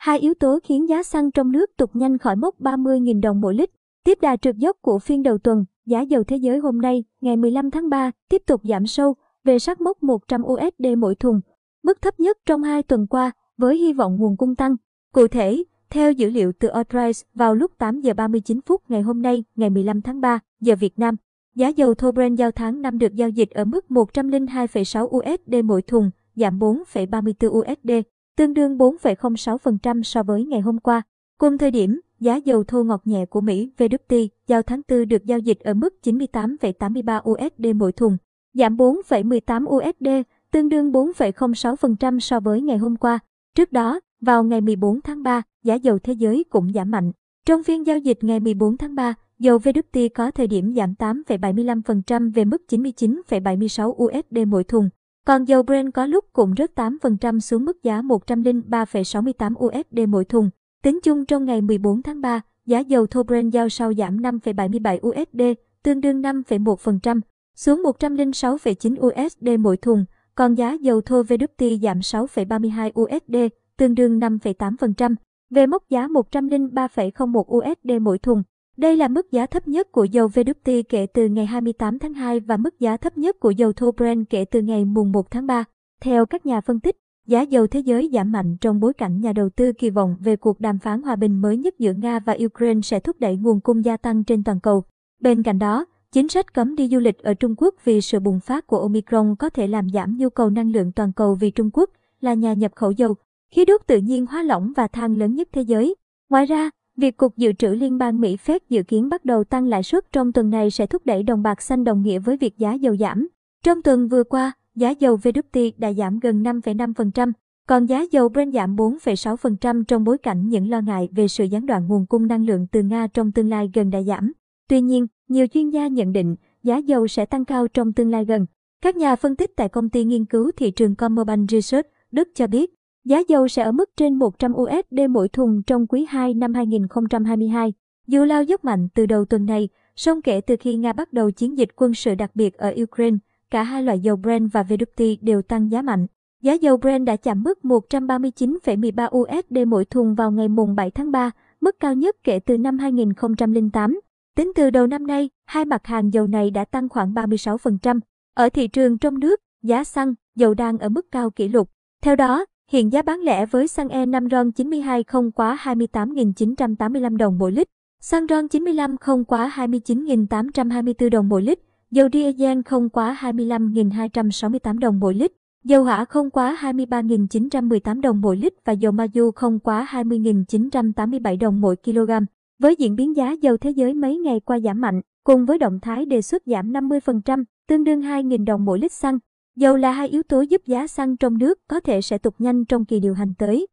Hai yếu tố khiến giá xăng trong nước tụt nhanh khỏi mốc 30.000 đồng mỗi lít. Tiếp đà trượt dốc của phiên đầu tuần, giá dầu thế giới hôm nay, ngày 15 tháng 3, tiếp tục giảm sâu, về sát mốc 100 USD mỗi thùng, mức thấp nhất trong hai tuần qua, với hy vọng nguồn cung tăng. Cụ thể, theo dữ liệu từ OilPrice vào lúc 8 giờ 39 phút ngày hôm nay, ngày 15 tháng 3, giờ Việt Nam, giá dầu thô Brent giao tháng năm được giao dịch ở mức 102,6 USD mỗi thùng, giảm 4,34 USD, tương đương 4,06% so với ngày hôm qua. Cùng thời điểm, giá dầu thô ngọt nhẹ của Mỹ WT giao tháng 4 được giao dịch ở mức 98,83 USD mỗi thùng, giảm 4,18 USD, tương đương 4,06% so với ngày hôm qua. Trước đó, vào ngày 14 tháng 3, giá dầu thế giới cũng giảm mạnh. Trong phiên giao dịch ngày 14 tháng 3, dầu WT có thời điểm giảm 8,75% về mức 99,76 USD mỗi thùng. Còn dầu Brent có lúc cũng rớt 8% xuống mức giá 103,68 USD mỗi thùng. Tính chung trong ngày 14 tháng 3, giá dầu thô Brent giao sau giảm 5,77 USD, tương đương 5,1%, xuống 106,9 USD mỗi thùng, còn giá dầu thô WT giảm 6,32 USD, tương đương 5,8%, về mốc giá 103,01 USD mỗi thùng. Đây là mức giá thấp nhất của dầu VWT kể từ ngày 28 tháng 2 và mức giá thấp nhất của dầu thô Brent kể từ ngày mùng 1 tháng 3. Theo các nhà phân tích, giá dầu thế giới giảm mạnh trong bối cảnh nhà đầu tư kỳ vọng về cuộc đàm phán hòa bình mới nhất giữa Nga và Ukraine sẽ thúc đẩy nguồn cung gia tăng trên toàn cầu. Bên cạnh đó, chính sách cấm đi du lịch ở Trung Quốc vì sự bùng phát của Omicron có thể làm giảm nhu cầu năng lượng toàn cầu vì Trung Quốc là nhà nhập khẩu dầu, khí đốt tự nhiên hóa lỏng và than lớn nhất thế giới. Ngoài ra, việc Cục Dự trữ Liên bang Mỹ Fed dự kiến bắt đầu tăng lãi suất trong tuần này sẽ thúc đẩy đồng bạc xanh đồng nghĩa với việc giá dầu giảm. Trong tuần vừa qua, giá dầu WT đã giảm gần 5,5%, còn giá dầu Brent giảm 4,6% trong bối cảnh những lo ngại về sự gián đoạn nguồn cung năng lượng từ Nga trong tương lai gần đã giảm. Tuy nhiên, nhiều chuyên gia nhận định giá dầu sẽ tăng cao trong tương lai gần. Các nhà phân tích tại công ty nghiên cứu thị trường Commerzbank Research Đức cho biết, giá dầu sẽ ở mức trên 100 USD mỗi thùng trong quý 2 năm 2022. Dù lao dốc mạnh từ đầu tuần này, song kể từ khi Nga bắt đầu chiến dịch quân sự đặc biệt ở Ukraine, cả hai loại dầu Brent và WT đều tăng giá mạnh. Giá dầu Brent đã chạm mức 139,13 USD mỗi thùng vào ngày mùng 7 tháng 3, mức cao nhất kể từ năm 2008. Tính từ đầu năm nay, hai mặt hàng dầu này đã tăng khoảng 36%. Ở thị trường trong nước, giá xăng, dầu đang ở mức cao kỷ lục. Theo đó, hiện giá bán lẻ với xăng E5 RON 92 không quá 28.985 đồng mỗi lít, xăng RON 95 không quá 29.824 đồng mỗi lít, dầu diesel không quá 25.268 đồng mỗi lít, dầu hỏa không quá 23.918 đồng mỗi lít và dầu ma du không quá 20.987 đồng mỗi kg. Với diễn biến giá dầu thế giới mấy ngày qua giảm mạnh, cùng với động thái đề xuất giảm 50%, tương đương 2.000 đồng mỗi lít xăng, dầu là hai yếu tố giúp giá xăng trong nước có thể sẽ tục nhanh trong kỳ điều hành tới.